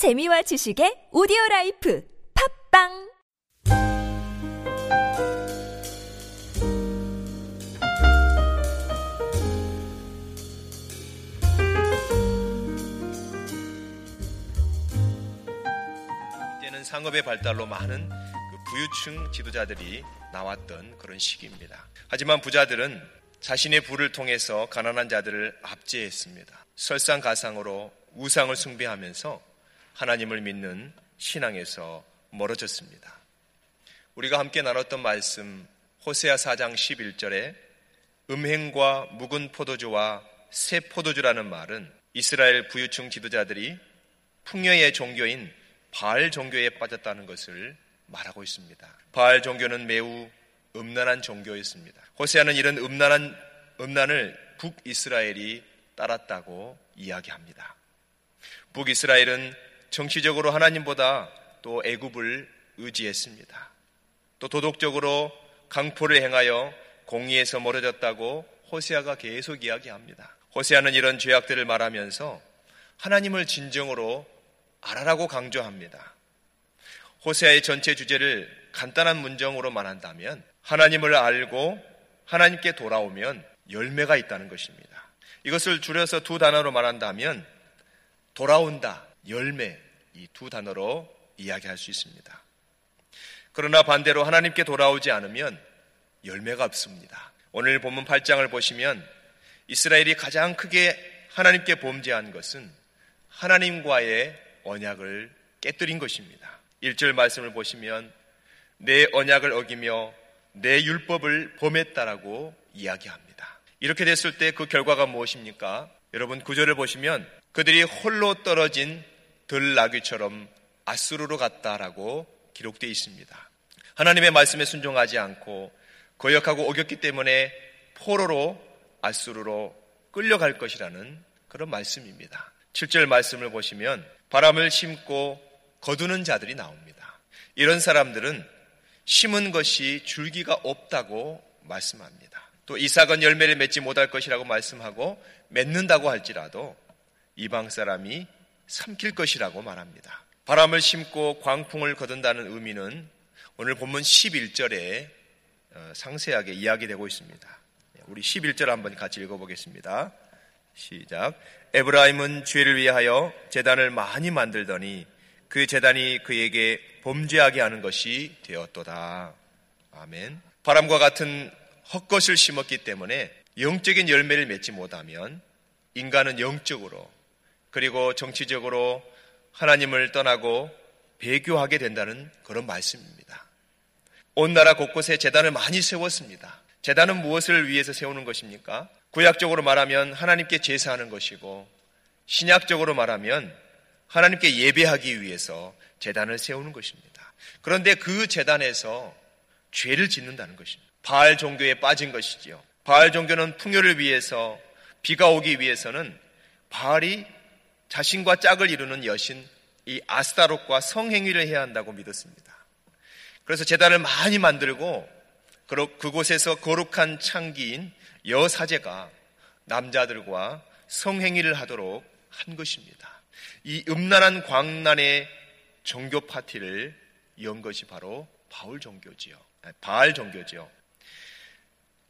재미와 지식의 오디오 라이프 팟빵 상업의 발달로 많은 그 부유층 지도자들이 나왔던 그런 시기입니다. 하지만 부자들은 자신의 부를 통해서 가난한 자들을 압제했습니다. 설상가상으로 우상을 숭배하면서 하나님을 믿는 신앙에서 멀어졌습니다. 우리가 함께 나눴던 말씀 호세아 4장 11절에 음행과 묵은 포도주와 새 포도주라는 말은 이스라엘 부유층 지도자들이 풍요의 종교인 바알 종교에 빠졌다는 것을 말하고 있습니다. 바알 종교는 매우 음란한 종교였습니다. 호세아는 이런 음란한 음란을 북이스라엘이 따랐다고 이야기합니다. 북이스라엘은 정치적으로 하나님보다 또 애굽을 의지했습니다. 또 도덕적으로 강포를 행하여 공의에서 멀어졌다고 호세아가 계속 이야기합니다. 호세아는 이런 죄악들을 말하면서 하나님을 진정으로 알아라고 강조합니다. 호세아의 전체 주제를 간단한 문정으로 말한다면 하나님을 알고 하나님께 돌아오면 열매가 있다는 것입니다. 이것을 줄여서 두 단어로 말한다면 돌아온다, 열매 이 두 단어로 이야기할 수 있습니다. 그러나 반대로 하나님께 돌아오지 않으면 열매가 없습니다. 오늘 본문 8장을 보시면 이스라엘이 가장 크게 하나님께 범죄한 것은 하나님과의 언약을 깨뜨린 것입니다. 1절 말씀을 보시면 내 언약을 어기며 내 율법을 범했다라고 이야기합니다. 이렇게 됐을 때 그 결과가 무엇입니까? 여러분 구절을 보시면 그들이 홀로 떨어진 들나귀처럼 아수르로 갔다라고 기록되어 있습니다. 하나님의 말씀에 순종하지 않고 거역하고 오겼기 때문에 포로로 아수르로 끌려갈 것이라는 그런 말씀입니다. 7절 말씀을 보시면 바람을 심고 거두는 자들이 나옵니다. 이런 사람들은 심은 것이 줄기가 없다고 말씀합니다. 또 이삭은 열매를 맺지 못할 것이라고 말씀하고 맺는다고 할지라도 이방 사람이 삼킬 것이라고 말합니다. 바람을 심고 광풍을 거둔다는 의미는 오늘 본문 11절에 어, 상세하게 이야기되고 있습니다. 우리 11절 한번 같이 읽어보겠습니다. 시작. 에브라임은 죄를 위하여 재단을 많이 만들더니 그 재단이 그에게 범죄하게 하는 것이 되었도다. 아멘. 바람과 같은 헛것을 심었기 때문에 영적인 열매를 맺지 못하면 인간은 영적으로 그리고 정치적으로 하나님을 떠나고 배교하게 된다는 그런 말씀입니다. 온 나라 곳곳에 재단을 많이 세웠습니다. 재단은 무엇을 위해서 세우는 것입니까? 구약적으로 말하면 하나님께 제사하는 것이고 신약적으로 말하면 하나님께 예배하기 위해서 재단을 세우는 것입니다. 그런데 그 재단에서 죄를 짓는다는 것입니다. 바알 종교에 빠진 것이지요. 바알 종교는 풍요를 위해서 비가 오기 위해서는 바알이 자신과 짝을 이루는 여신 이 아스타롯과 성행위를 해야 한다고 믿었습니다. 그래서 재단을 많이 만들고 그곳에서 거룩한 창기인 여사제가 남자들과 성행위를 하도록 한 것입니다. 이 음란한 광란의 종교 파티를 연 것이 바로 바울 종교지요. 바알 종교지요.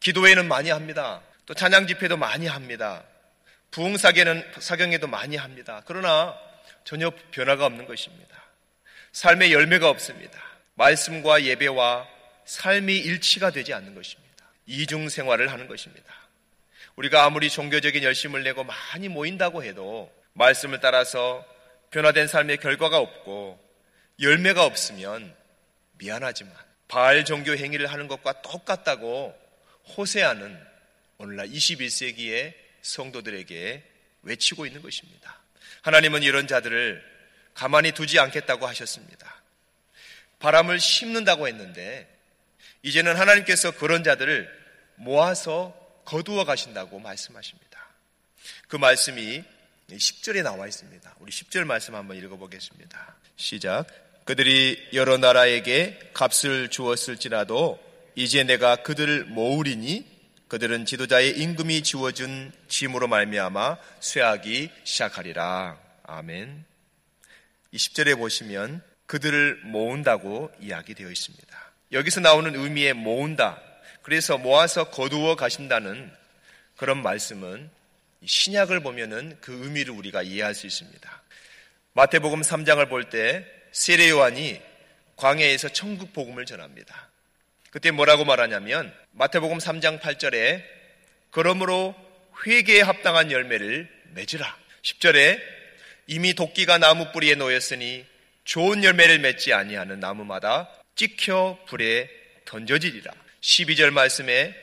기도회는 많이 합니다. 또 찬양 집회도 많이 합니다. 부흥 사경은 사경에도 많이 합니다. 그러나 전혀 변화가 없는 것입니다. 삶의 열매가 없습니다. 말씀과 예배와 삶이 일치가 되지 않는 것입니다. 이중 생활을 하는 것입니다. 우리가 아무리 종교적인 열심을 내고 많이 모인다고 해도 말씀을 따라서 변화된 삶의 결과가 없고 열매가 없으면 미안하지만 바알 종교 행위를 하는 것과 똑같다고 호세아는 오늘날 21세기의 성도들에게 외치고 있는 것입니다. 하나님은 이런 자들을 가만히 두지 않겠다고 하셨습니다. 바람을 심는다고 했는데 이제는 하나님께서 그런 자들을 모아서 거두어 가신다고 말씀하십니다. 그 말씀이 10절에 나와 있습니다. 우리 10절 말씀 한번 읽어보겠습니다. 시작. 그들이 여러 나라에게 값을 주었을지라도 이제 내가 그들을 모으리니 그들은 지도자의 임금이 지워준 짐으로 말미암아 쇠하기 시작하리라. 아멘. 이 10절에 보시면 그들을 모은다고 이야기되어 있습니다. 여기서 나오는 의미의 모은다. 그래서 모아서 거두어 가신다는 그런 말씀은 신약을 보면은 그 의미를 우리가 이해할 수 있습니다. 마태복음 3장을 볼 때 세례 요한이 광야에서 천국 복음을 전합니다. 그때 뭐라고 말하냐면 마태복음 3장 8절에 그러므로 회개에 합당한 열매를 맺으라. 10절에 이미 도끼가 나무 뿌리에 놓였으니 좋은 열매를 맺지 아니하는 나무마다 찍혀 불에 던져지리라. 12절 말씀에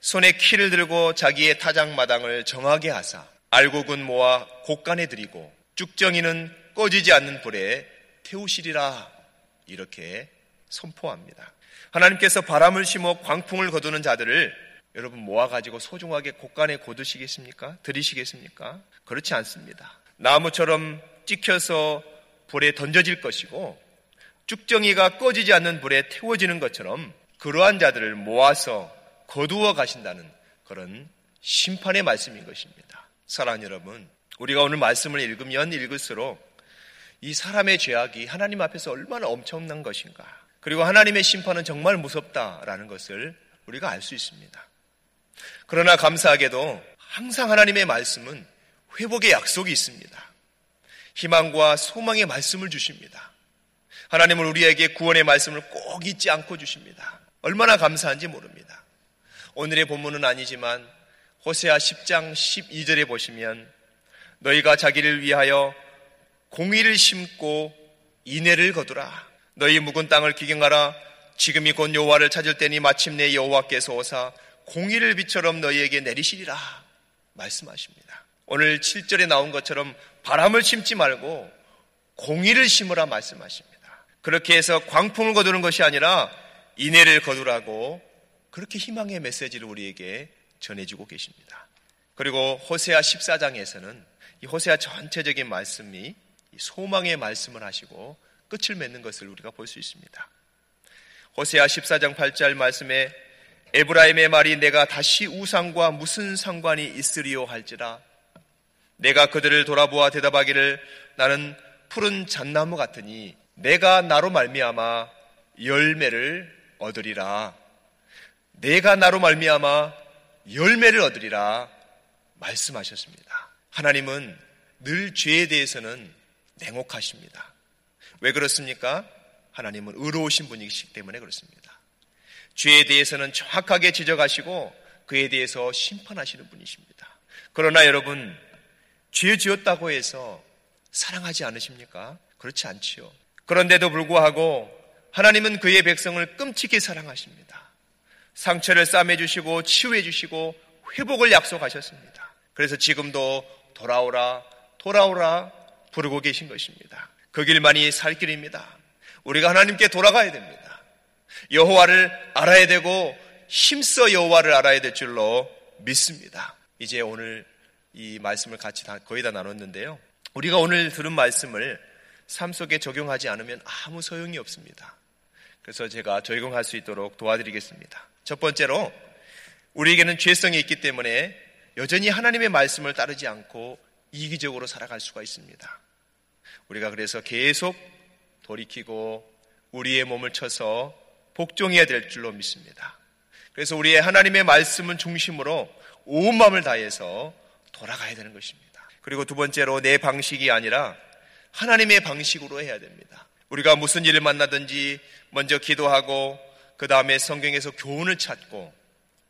손에 키를 들고 자기의 타작마당을 정하게 하사 알곡은 모아 곡간에 들이고 쭉정이는 꺼지지 않는 불에 태우시리라. 이렇게 선포합니다. 하나님께서 바람을 심어 광풍을 거두는 자들을 여러분 모아가지고 소중하게 곡간에 고두시겠습니까? 들이시겠습니까? 그렇지 않습니다. 나무처럼 찍혀서 불에 던져질 것이고 쭉정이가 꺼지지 않는 불에 태워지는 것처럼 그러한 자들을 모아서 거두어 가신다는 그런 심판의 말씀인 것입니다. 사랑 여러분, 우리가 오늘 말씀을 읽으면 읽을수록 이 사람의 죄악이 하나님 앞에서 얼마나 엄청난 것인가. 그리고 하나님의 심판은 정말 무섭다라는 것을 우리가 알 수 있습니다. 그러나 감사하게도 항상 하나님의 말씀은 회복의 약속이 있습니다. 희망과 소망의 말씀을 주십니다. 하나님은 우리에게 구원의 말씀을 꼭 잊지 않고 주십니다. 얼마나 감사한지 모릅니다. 오늘의 본문은 아니지만 호세아 10장 12절에 보시면 너희가 자기를 위하여 공의를 심고 인애를 거두라. 너희 묵은 땅을 기경하라. 지금이 곧 여호와를 찾을 때니 마침내 여호와께서 오사 공의를 비처럼 너희에게 내리시리라. 말씀하십니다. 오늘 7절에 나온 것처럼 바람을 심지 말고 공의를 심으라 말씀하십니다. 그렇게 해서 광풍을 거두는 것이 아니라 인애를 거두라고 그렇게 희망의 메시지를 우리에게 전해주고 계십니다. 그리고 호세아 14장에서는 이 호세아 전체적인 말씀이 소망의 말씀을 하시고 끝을 맺는 것을 우리가 볼 수 있습니다. 호세아 14장 8절 말씀에 에브라임의 말이 내가 다시 우상과 무슨 상관이 있으리요 할지라 내가 그들을 돌아보아 대답하기를 나는 푸른 잣나무 같으니 내가 나로 말미암아 열매를 얻으리라 내가 나로 말미암아 열매를 얻으리라 말씀하셨습니다. 하나님은 늘 죄에 대해서는 냉혹하십니다. 왜 그렇습니까? 하나님은 의로우신 분이시기 때문에 그렇습니다. 죄에 대해서는 정확하게 지적하시고 그에 대해서 심판하시는 분이십니다. 그러나 여러분, 죄 지었다고 해서 사랑하지 않으십니까? 그렇지 않지요. 그런데도 불구하고 하나님은 그의 백성을 끔찍히 사랑하십니다. 상처를 싸매주시고 치유해주시고 회복을 약속하셨습니다. 그래서 지금도 돌아오라, 돌아오라 부르고 계신 것입니다. 그 길만이 살 길입니다. 우리가 하나님께 돌아가야 됩니다. 여호와를 알아야 되고 힘써 여호와를 알아야 될 줄로 믿습니다. 이제 오늘 이 말씀을 같이 다 거의 다 나눴는데요. 우리가 오늘 들은 말씀을 삶 속에 적용하지 않으면 아무 소용이 없습니다. 그래서 제가 적용할 수 있도록 도와드리겠습니다. 첫 번째로 우리에게는 죄성이 있기 때문에 여전히 하나님의 말씀을 따르지 않고 이기적으로 살아갈 수가 있습니다. 우리가 그래서 계속 돌이키고 우리의 몸을 쳐서 복종해야 될 줄로 믿습니다. 그래서 우리의 하나님의 말씀은 중심으로 온 마음을 다해서 돌아가야 되는 것입니다. 그리고 두 번째로 내 방식이 아니라 하나님의 방식으로 해야 됩니다. 우리가 무슨 일을 만나든지 먼저 기도하고 그 다음에 성경에서 교훈을 찾고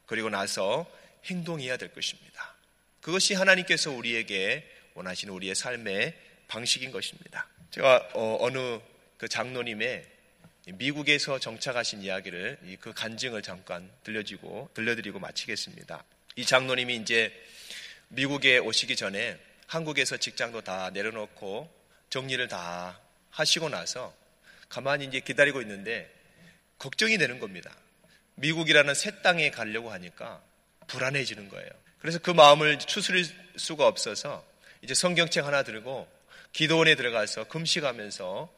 그리고 나서 행동해야 될 것입니다. 그것이 하나님께서 우리에게 원하시는 우리의 삶의 방식인 것입니다. 제가 어, 느그 장로님의 미국에서 정착하신 이야기를 그 간증을 잠깐 들려주고 들려드리고 마치겠습니다. 이 장로님이 이제 미국에 오시기 전에 한국에서 직장도 다 내려놓고 정리를 다 하시고 나서 가만히 이제 기다리고 있는데 걱정이 되는 겁니다. 미국이라는 새 땅에 가려고 하니까 불안해지는 거예요. 그래서 그 마음을 추스릴 수가 없어서 이제 성경책 하나 들고 기도원에 들어가서 금식하면서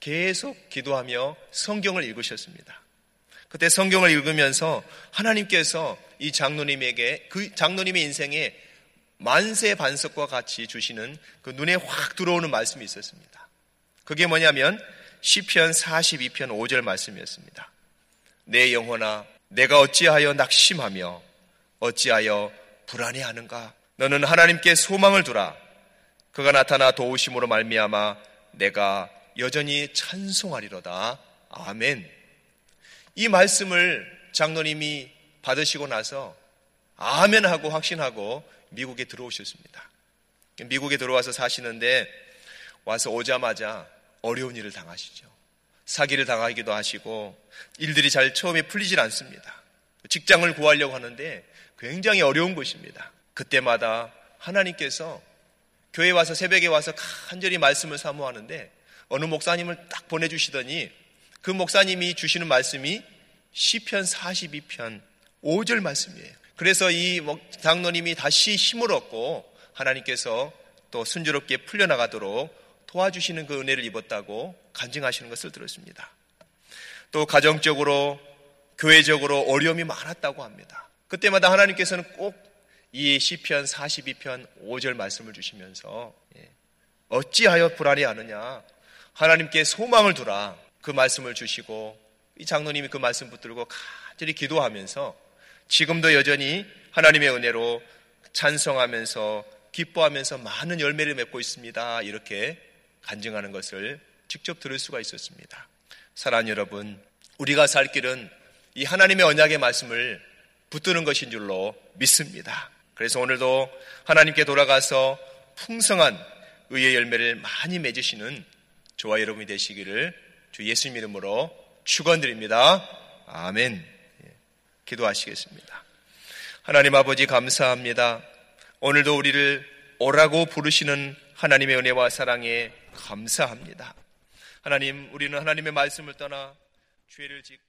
계속 기도하며 성경을 읽으셨습니다. 그때 성경을 읽으면서 하나님께서 이 장로님에게 그 장로님의 인생에 만세 반석과 같이 주시는 그 눈에 확 들어오는 말씀이 있었습니다. 그게 뭐냐면 시편 42편 5절 말씀이었습니다. 내 영혼아 내가 어찌하여 낙심하며 어찌하여 불안해하는가 너는 하나님께 소망을 두라 그가 나타나 도우심으로 말미암아 내가 여전히 찬송하리로다 아멘 이 말씀을 장로님이 받으시고 나서 아멘 하고 확신하고 미국에 들어오셨습니다. 미국에 들어와서 사시는데 와서 오자마자 어려운 일을 당하시죠. 사기를 당하기도 하시고 일들이 잘 처음에 풀리질 않습니다. 직장을 구하려고 하는데 굉장히 어려운 것입니다. 그때마다 하나님께서 교회 와서 새벽에 와서 간절히 말씀을 사모하는데 어느 목사님을 딱 보내주시더니 그 목사님이 주시는 말씀이 시편 42편 5절 말씀이에요. 그래서 이 장로님이 다시 힘을 얻고 하나님께서 또 순조롭게 풀려나가도록 도와주시는 그 은혜를 입었다고 간증하시는 것을 들었습니다. 또 가정적으로 교회적으로 어려움이 많았다고 합니다. 그때마다 하나님께서는 꼭 이 시편 42편 5절 말씀을 주시면서 예, 어찌하여 불안해하느냐 하나님께 소망을 두라 그 말씀을 주시고 이 장로님이 그 말씀 붙들고 간절히 기도하면서 지금도 여전히 하나님의 은혜로 찬성하면서 기뻐하면서 많은 열매를 맺고 있습니다. 이렇게 간증하는 것을 직접 들을 수가 있었습니다. 사랑 여러분, 우리가 살 길은 이 하나님의 언약의 말씀을 붙드는 것인 줄로 믿습니다. 그래서 오늘도 하나님께 돌아가서 풍성한 의의 열매를 많이 맺으시는 저와 여러분이 되시기를 주 예수님 이름으로 축원드립니다. 아멘. 예, 기도하시겠습니다. 하나님 아버지 감사합니다. 오늘도 우리를 오라고 부르시는 하나님의 은혜와 사랑에 감사합니다. 하나님, 우리는 하나님의 말씀을 떠나 죄를 짓고